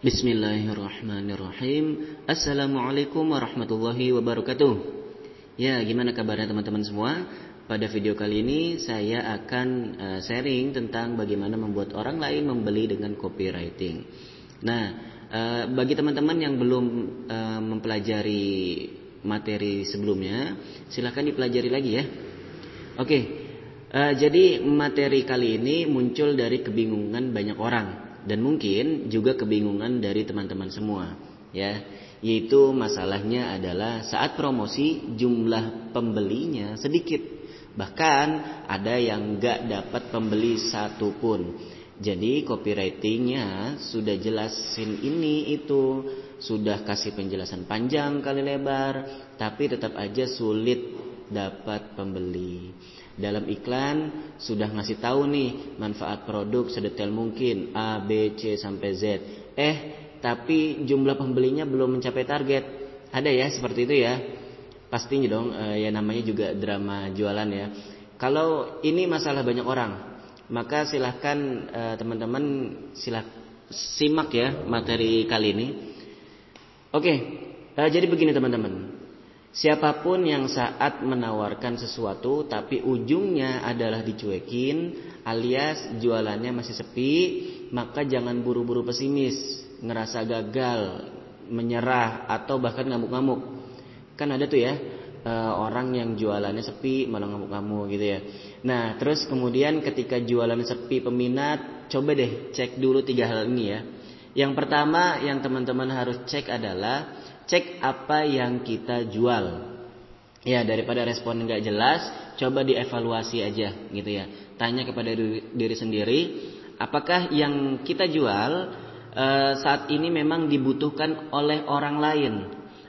Bismillahirrahmanirrahim. Assalamualaikum warahmatullahi wabarakatuh. Ya, gimana kabarnya teman-teman semua? Pada video kali ini saya akan uh, sharing tentang bagaimana membuat orang lain membeli dengan copywriting. Nah, uh, bagi teman-teman yang belum uh, mempelajari materi sebelumnya, silahkan dipelajari lagi ya. Oke, jadi materi kali ini muncul dari kebingungan banyak orang dan mungkin juga kebingungan dari teman-teman semua ya. Yaitu masalahnya adalah saat promosi jumlah pembelinya sedikit. Bahkan ada yang gak dapat pembeli satu pun. Jadi copywritingnya sudah jelasin ini itu. Sudah kasih penjelasan panjang kali lebar tapi tetap aja sulit dapat pembeli dalam iklan sudah ngasih tahu nih manfaat produk sedetail mungkin A, B, C sampai Z. Eh, tapi jumlah pembelinya belum mencapai target. Ada ya seperti itu ya. Pastinya dong eh, ya namanya juga drama jualan ya. Kalau ini masalah banyak orang, maka silahkan eh, teman-teman silah simak ya materi kali ini. Oke, eh, jadi begini teman-teman. Siapa pun yang saat menawarkan sesuatu tapi ujungnya adalah dicuekin alias jualannya masih sepi, maka jangan buru-buru pesimis, ngerasa gagal, menyerah atau bahkan ngamuk-ngamuk. Kan ada tuh ya e, orang yang jualannya sepi malah ngamuk-ngamuk gitu ya. Nah, terus kemudian ketika jualannya sepi peminat, coba deh cek dulu tiga hal ini ya. Yang pertama yang teman-teman harus cek adalah cek apa yang kita jual. Ya daripada respon nggak jelas, coba dievaluasi aja gitu ya. Tanya kepada diri, diri sendiri, apakah yang kita jual e, saat ini memang dibutuhkan oleh orang lain?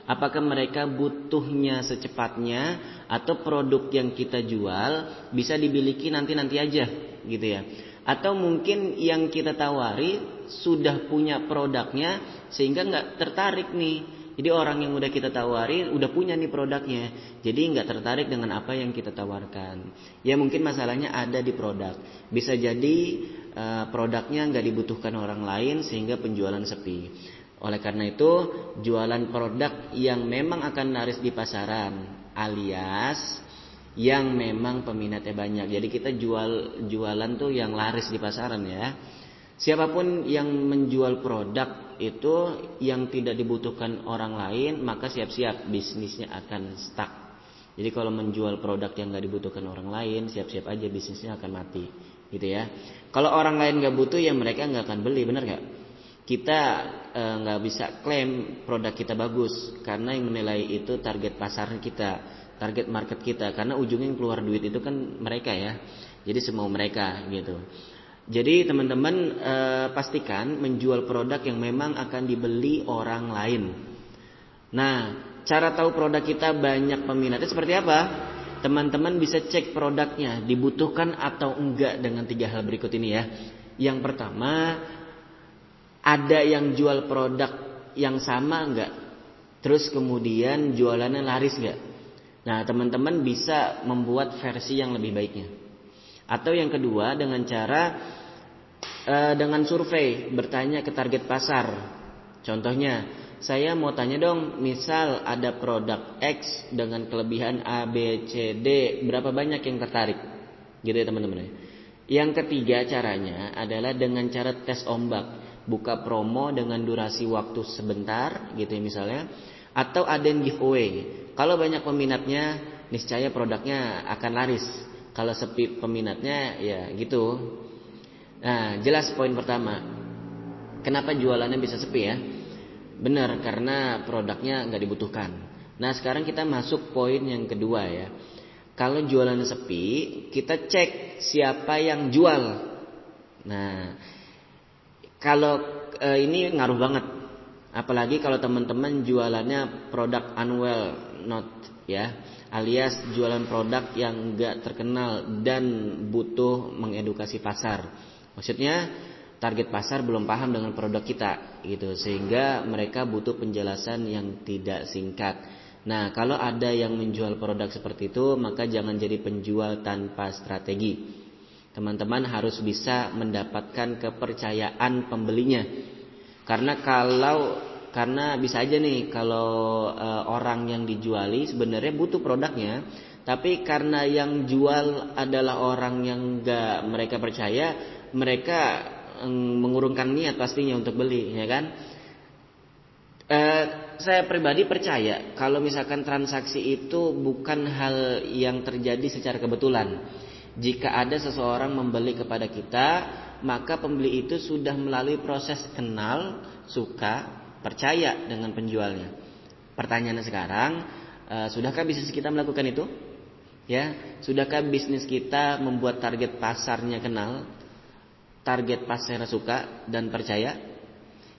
Apakah mereka butuhnya secepatnya atau produk yang kita jual bisa dimiliki nanti-nanti aja gitu ya. Atau mungkin yang kita tawari sudah punya produknya sehingga nggak tertarik nih jadi orang yang udah kita tawari udah punya nih produknya. Jadi nggak tertarik dengan apa yang kita tawarkan. Ya mungkin masalahnya ada di produk. Bisa jadi uh, produknya nggak dibutuhkan orang lain sehingga penjualan sepi. Oleh karena itu jualan produk yang memang akan laris di pasaran alias yang memang peminatnya banyak. Jadi kita jual jualan tuh yang laris di pasaran ya. Siapa pun yang menjual produk itu yang tidak dibutuhkan orang lain, maka siap-siap bisnisnya akan stuck. Jadi kalau menjual produk yang nggak dibutuhkan orang lain, siap-siap aja bisnisnya akan mati, gitu ya. Kalau orang lain nggak butuh, ya mereka nggak akan beli, benar nggak? Kita eh, nggak e, bisa klaim produk kita bagus karena yang menilai itu target pasar kita, target market kita. Karena ujungnya yang keluar duit itu kan mereka ya. Jadi semua mereka gitu. Jadi teman-teman e, pastikan menjual produk yang memang akan dibeli orang lain. Nah, cara tahu produk kita banyak peminatnya seperti apa? Teman-teman bisa cek produknya dibutuhkan atau enggak dengan tiga hal berikut ini ya. Yang pertama, ada yang jual produk yang sama enggak? Terus kemudian jualannya laris enggak? Nah, teman-teman bisa membuat versi yang lebih baiknya. Atau yang kedua dengan cara e, dengan survei bertanya ke target pasar. Contohnya, saya mau tanya dong, misal ada produk X dengan kelebihan A, B, C, D, berapa banyak yang tertarik? Gitu ya teman-teman. Yang ketiga caranya adalah dengan cara tes ombak. Buka promo dengan durasi waktu sebentar gitu ya misalnya. Atau ada giveaway. Kalau banyak peminatnya, niscaya produknya akan laris kalau sepi peminatnya ya gitu. Nah, jelas poin pertama. Kenapa jualannya bisa sepi ya? Benar karena produknya nggak dibutuhkan. Nah, sekarang kita masuk poin yang kedua ya. Kalau jualannya sepi, kita cek siapa yang jual. Nah, kalau e, ini ngaruh banget. Apalagi kalau teman-teman jualannya produk unwell not ya alias jualan produk yang enggak terkenal dan butuh mengedukasi pasar. Maksudnya target pasar belum paham dengan produk kita gitu sehingga mereka butuh penjelasan yang tidak singkat. Nah, kalau ada yang menjual produk seperti itu, maka jangan jadi penjual tanpa strategi. Teman-teman harus bisa mendapatkan kepercayaan pembelinya. Karena kalau karena bisa aja nih kalau e, orang yang dijuali sebenarnya butuh produknya, tapi karena yang jual adalah orang yang gak mereka percaya, mereka mengurungkan niat pastinya untuk beli, ya kan? E, saya pribadi percaya kalau misalkan transaksi itu bukan hal yang terjadi secara kebetulan. Jika ada seseorang membeli kepada kita, maka pembeli itu sudah melalui proses kenal, suka, percaya dengan penjualnya. Pertanyaannya sekarang, uh, sudahkah bisnis kita melakukan itu? Ya, sudahkah bisnis kita membuat target pasarnya kenal, target pasar suka dan percaya?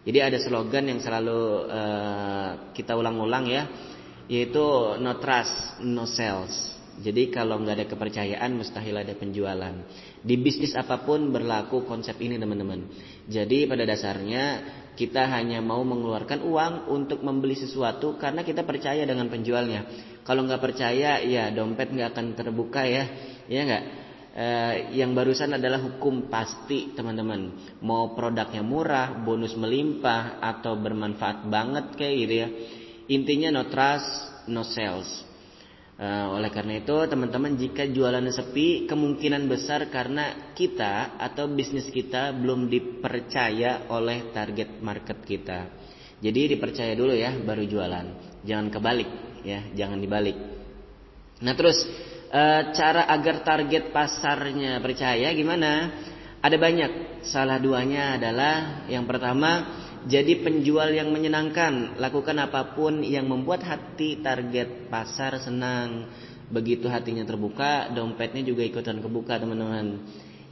Jadi ada slogan yang selalu uh, kita ulang-ulang ya, yaitu no trust, no sales. Jadi kalau nggak ada kepercayaan mustahil ada penjualan. Di bisnis apa pun berlaku konsep ini teman-teman. Jadi pada dasarnya kita hanya mau mengeluarkan uang untuk membeli sesuatu karena kita percaya dengan penjualnya. Kalau nggak percaya ya dompet nggak akan terbuka ya, ya nggak. Eh, yang barusan adalah hukum pasti teman-teman. Mau produknya murah, bonus melimpah atau bermanfaat banget kayak gitu ya. Intinya no trust, no sales. Uh, oleh karena itu, teman-teman, jika jualannya sepi, kemungkinan besar karena kita atau bisnis kita belum dipercaya oleh target market kita. Jadi dipercaya dulu ya, baru jualan. Jangan kebalik, ya, jangan dibalik. Nah, terus uh, cara agar target pasarnya percaya gimana? Ada banyak. Salah duanya adalah yang pertama jadi penjual yang menyenangkan, lakukan apa pun yang membuat hati target pasar senang. Begitu hatinya terbuka, dompetnya juga ikutan kebuka, teman-teman.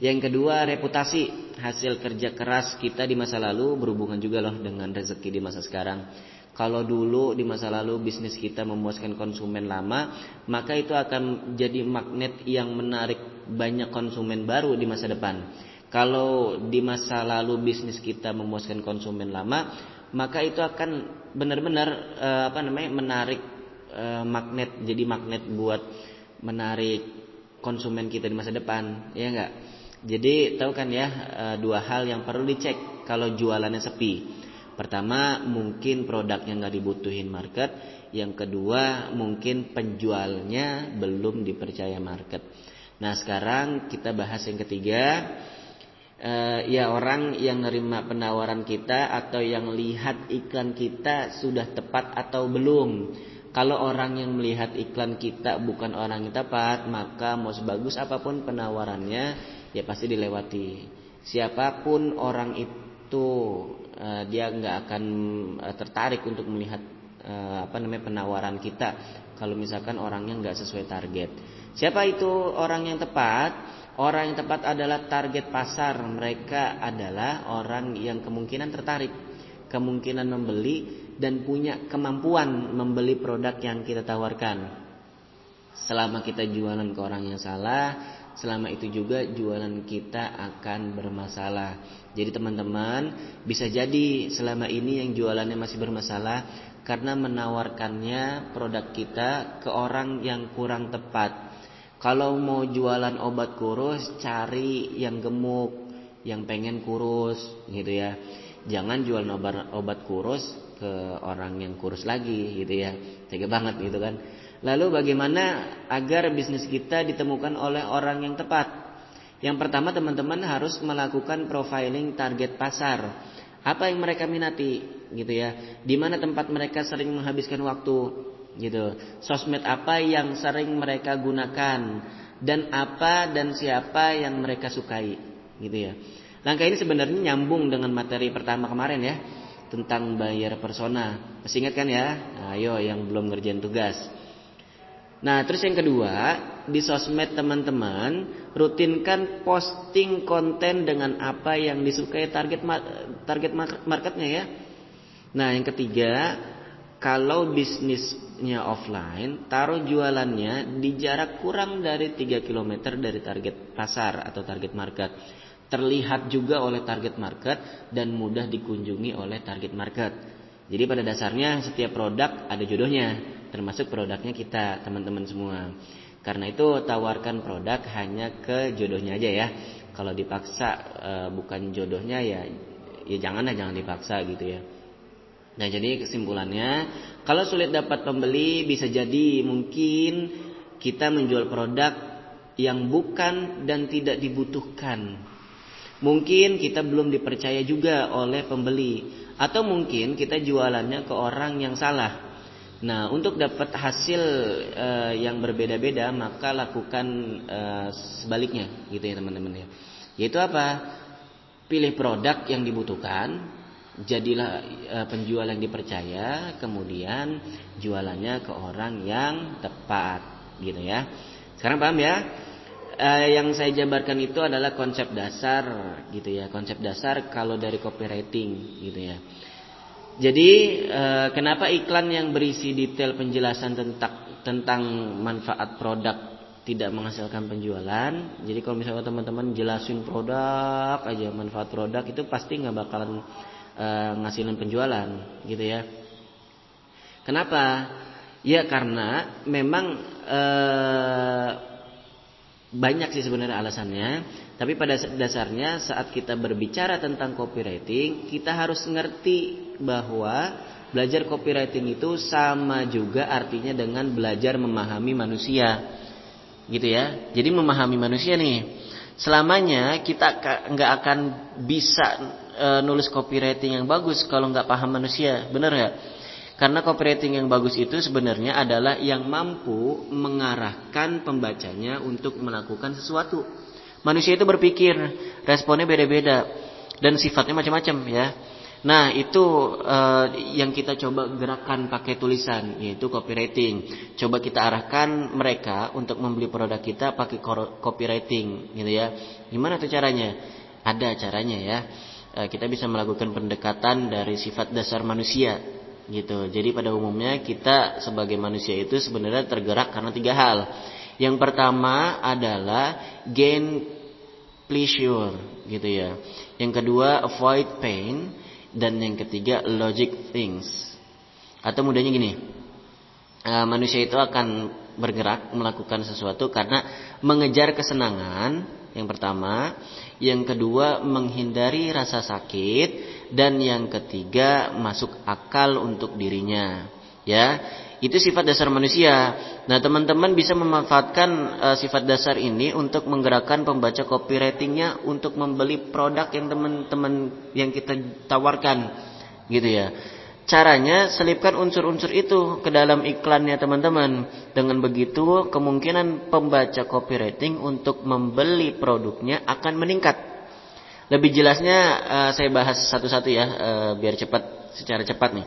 Yang kedua, reputasi hasil kerja keras kita di masa lalu berhubungan juga loh dengan rezeki di masa sekarang. Kalau dulu di masa lalu bisnis kita memuaskan konsumen lama, maka itu akan jadi magnet yang menarik banyak konsumen baru di masa depan. Kalau di masa lalu bisnis kita memuaskan konsumen lama, maka itu akan benar-benar uh, apa namanya menarik uh, magnet, jadi magnet buat menarik konsumen kita di masa depan, ya enggak? Jadi tahu kan ya uh, dua hal yang perlu dicek kalau jualannya sepi. Pertama mungkin produknya nggak dibutuhin market, yang kedua mungkin penjualnya belum dipercaya market. Nah sekarang kita bahas yang ketiga uh, ya orang yang nerima penawaran kita atau yang lihat iklan kita sudah tepat atau belum. Kalau orang yang melihat iklan kita bukan orang yang tepat, maka mau sebagus apa pun penawarannya, ya pasti dilewati. Siapa pun orang itu, uh, dia nggak akan uh, tertarik untuk melihat uh, apa namanya penawaran kita. Kalau misalkan orangnya nggak sesuai target. Siapa itu orang yang tepat? Orang yang tepat adalah target pasar. Mereka adalah orang yang kemungkinan tertarik, kemungkinan membeli dan punya kemampuan membeli produk yang kita tawarkan. Selama kita jualan ke orang yang salah, selama itu juga jualan kita akan bermasalah. Jadi teman-teman, bisa jadi selama ini yang jualannya masih bermasalah karena menawarkannya produk kita ke orang yang kurang tepat kalau mau jualan obat kurus, cari yang gemuk, yang pengen kurus, gitu ya. Jangan jual obat, obat kurus ke orang yang kurus lagi, gitu ya. Tega banget gitu kan. Lalu bagaimana agar bisnis kita ditemukan oleh orang yang tepat? Yang pertama teman-teman harus melakukan profiling target pasar. Apa yang mereka minati, gitu ya. Di mana tempat mereka sering menghabiskan waktu, gitu. Sosmed apa yang sering mereka gunakan dan apa dan siapa yang mereka sukai, gitu ya. Langkah ini sebenarnya nyambung dengan materi pertama kemarin ya tentang bayar persona. Masih ingat kan ya? Ayo yang belum ngerjain tugas. Nah, terus yang kedua, di sosmed teman-teman rutinkan posting konten dengan apa yang disukai target target marketnya ya. Nah, yang ketiga, kalau bisnisnya offline, taruh jualannya di jarak kurang dari 3 km dari target pasar atau target market. Terlihat juga oleh target market dan mudah dikunjungi oleh target market. Jadi pada dasarnya setiap produk ada jodohnya, termasuk produknya kita, teman-teman semua. Karena itu tawarkan produk hanya ke jodohnya aja ya. Kalau dipaksa e, bukan jodohnya ya ya janganlah jangan dipaksa gitu ya. Nah jadi kesimpulannya kalau sulit dapat pembeli bisa jadi mungkin kita menjual produk yang bukan dan tidak dibutuhkan. Mungkin kita belum dipercaya juga oleh pembeli atau mungkin kita jualannya ke orang yang salah. Nah, untuk dapat hasil uh, yang berbeda-beda, maka lakukan uh, sebaliknya, gitu ya teman-teman ya. Yaitu apa? Pilih produk yang dibutuhkan, jadilah uh, penjual yang dipercaya, kemudian jualannya ke orang yang tepat, gitu ya. Sekarang paham ya? Uh, yang saya jabarkan itu adalah konsep dasar, gitu ya. Konsep dasar kalau dari copywriting, gitu ya. Jadi eh, kenapa iklan yang berisi detail penjelasan tentang tentang manfaat produk tidak menghasilkan penjualan? Jadi kalau misalnya teman-teman jelasin produk aja manfaat produk itu pasti nggak bakalan eh, ngasilin penjualan, gitu ya. Kenapa? Ya karena memang eh, banyak sih sebenarnya alasannya. Tapi pada dasarnya saat kita berbicara tentang copywriting, kita harus ngerti bahwa belajar copywriting itu sama juga artinya dengan belajar memahami manusia. Gitu ya. Jadi memahami manusia nih. Selamanya kita nggak akan bisa e, nulis copywriting yang bagus kalau nggak paham manusia. Benar nggak? Karena copywriting yang bagus itu sebenarnya adalah yang mampu mengarahkan pembacanya untuk melakukan sesuatu. Manusia itu berpikir, responnya beda-beda dan sifatnya macam-macam ya. Nah, itu uh, yang kita coba gerakan pakai tulisan yaitu copywriting. Coba kita arahkan mereka untuk membeli produk kita pakai copywriting gitu ya. Gimana tuh caranya? Ada caranya ya. Uh, kita bisa melakukan pendekatan dari sifat dasar manusia gitu. Jadi pada umumnya kita sebagai manusia itu sebenarnya tergerak karena tiga hal. Yang pertama adalah gain pleasure gitu ya. Yang kedua avoid pain dan yang ketiga logic things. Atau mudahnya gini. Uh, manusia itu akan bergerak melakukan sesuatu karena mengejar kesenangan yang pertama, yang kedua menghindari rasa sakit dan yang ketiga masuk akal untuk dirinya. Ya, itu sifat dasar manusia. Nah, teman-teman bisa memanfaatkan uh, sifat dasar ini untuk menggerakkan pembaca copywritingnya untuk membeli produk yang teman-teman yang kita tawarkan, gitu ya. Caranya selipkan unsur-unsur itu ke dalam iklannya teman-teman. Dengan begitu, kemungkinan pembaca copywriting untuk membeli produknya akan meningkat. Lebih jelasnya uh, saya bahas satu-satu ya, uh, biar cepat secara cepat nih.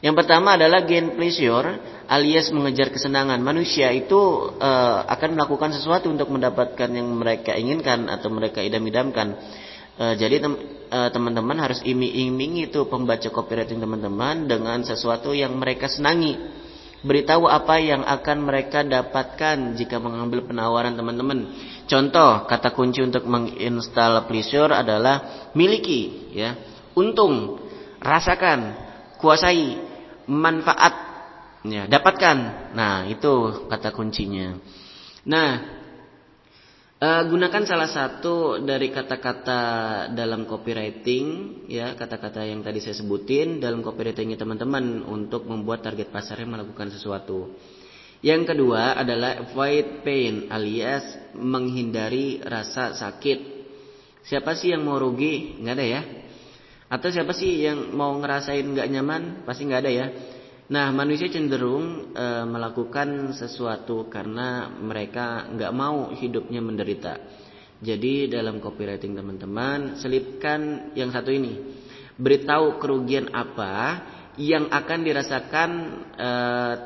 Yang pertama adalah gain pleasure alias mengejar kesenangan. Manusia itu uh, akan melakukan sesuatu untuk mendapatkan yang mereka inginkan atau mereka idam-idamkan. Uh, jadi teman-teman uh, harus iming-iming itu pembaca copywriting teman-teman dengan sesuatu yang mereka senangi. Beritahu apa yang akan mereka dapatkan jika mengambil penawaran teman-teman. Contoh kata kunci untuk menginstal pleasure adalah miliki, ya, untung, rasakan, kuasai, manfaat ya dapatkan nah itu kata kuncinya nah uh, gunakan salah satu dari kata-kata dalam copywriting ya kata-kata yang tadi saya sebutin dalam copywritingnya teman-teman untuk membuat target pasarnya melakukan sesuatu yang kedua adalah avoid pain alias menghindari rasa sakit siapa sih yang mau rugi nggak ada ya atau siapa sih yang mau ngerasain nggak nyaman? Pasti nggak ada ya. Nah, manusia cenderung e, melakukan sesuatu karena mereka nggak mau hidupnya menderita. Jadi dalam copywriting teman-teman selipkan yang satu ini. Beritahu kerugian apa yang akan dirasakan e,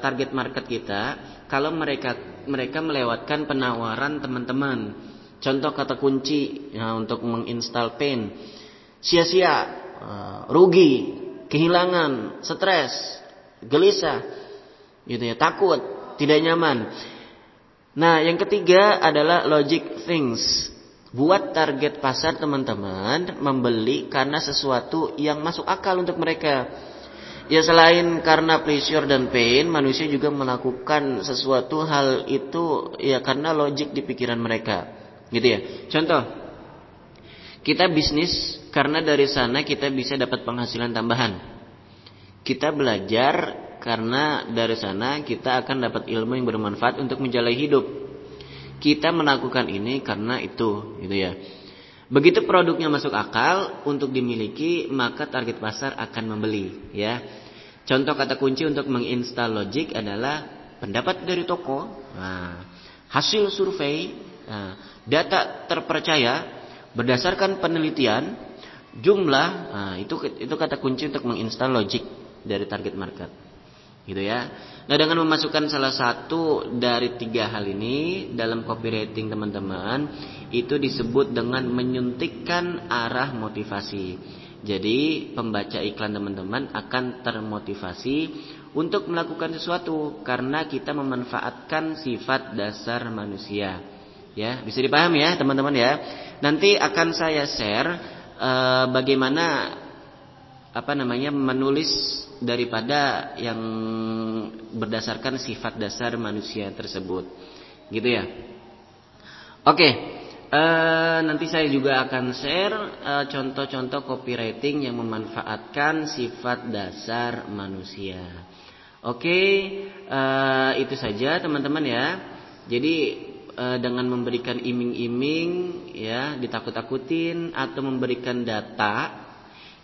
target market kita kalau mereka mereka melewatkan penawaran teman-teman. Contoh kata kunci ya, untuk menginstal Paint. Sia-sia Eh, rugi, kehilangan, stres, gelisah, gitu ya, takut, tidak nyaman. Nah, yang ketiga adalah logic things. Buat target pasar teman-teman membeli karena sesuatu yang masuk akal untuk mereka. Ya selain karena pleasure dan pain, manusia juga melakukan sesuatu hal itu ya karena logik di pikiran mereka. Gitu ya. Contoh, kita bisnis karena dari sana kita bisa dapat penghasilan tambahan. Kita belajar karena dari sana kita akan dapat ilmu yang bermanfaat untuk menjalani hidup. Kita melakukan ini karena itu, gitu ya. Begitu produknya masuk akal untuk dimiliki, maka target pasar akan membeli, ya. Contoh kata kunci untuk menginstal Logic adalah pendapat dari toko, nah, hasil survei, nah, data terpercaya berdasarkan penelitian jumlah nah, itu itu kata kunci untuk menginstal logic dari target market. Gitu ya. Nah dengan memasukkan salah satu dari tiga hal ini dalam copywriting teman-teman itu disebut dengan menyuntikkan arah motivasi. Jadi pembaca iklan teman-teman akan termotivasi untuk melakukan sesuatu karena kita memanfaatkan sifat dasar manusia. Ya bisa dipahami ya teman-teman ya. Nanti akan saya share uh, bagaimana apa namanya menulis daripada yang berdasarkan sifat dasar manusia tersebut. Gitu ya? Oke uh, nanti saya juga akan share uh, contoh-contoh copywriting yang memanfaatkan sifat dasar manusia. Oke uh, itu saja teman-teman ya. Jadi dengan memberikan iming-iming ya ditakut-takutin atau memberikan data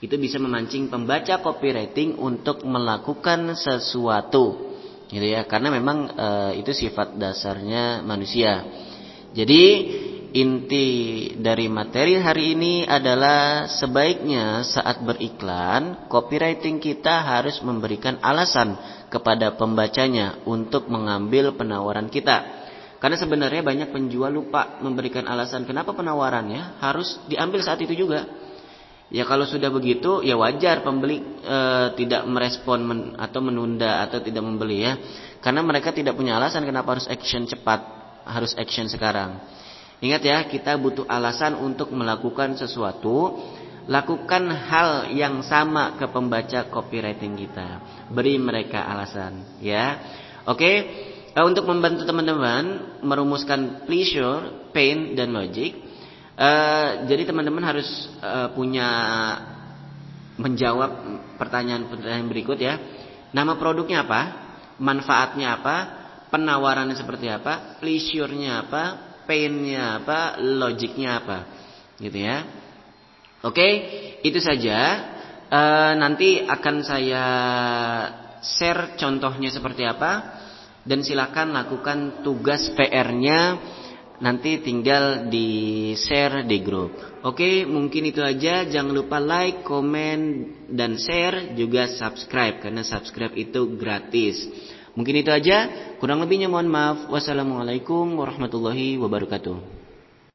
itu bisa memancing pembaca copywriting untuk melakukan sesuatu. Gitu ya karena memang e, itu sifat dasarnya manusia. Jadi inti dari materi hari ini adalah sebaiknya saat beriklan copywriting kita harus memberikan alasan kepada pembacanya untuk mengambil penawaran kita. Karena sebenarnya banyak penjual lupa memberikan alasan kenapa penawarannya harus diambil saat itu juga Ya kalau sudah begitu ya wajar pembeli e, tidak merespon men, atau menunda atau tidak membeli ya. Karena mereka tidak punya alasan kenapa harus action cepat, harus action sekarang. Ingat ya, kita butuh alasan untuk melakukan sesuatu. Lakukan hal yang sama ke pembaca copywriting kita. Beri mereka alasan, ya. Oke, e, untuk membantu teman-teman merumuskan pleasure, pain dan logic, Uh, jadi teman-teman harus uh, punya menjawab pertanyaan-pertanyaan berikut ya. Nama produknya apa? Manfaatnya apa? Penawarannya seperti apa? Pleasure-nya apa? Pain-nya apa? Logiknya apa? Gitu ya. Oke, itu saja. Uh, nanti akan saya share contohnya seperti apa dan silakan lakukan tugas PR-nya nanti tinggal di share di grup. Oke, mungkin itu aja. Jangan lupa like, komen, dan share juga subscribe karena subscribe itu gratis. Mungkin itu aja. Kurang lebihnya mohon maaf. Wassalamualaikum warahmatullahi wabarakatuh.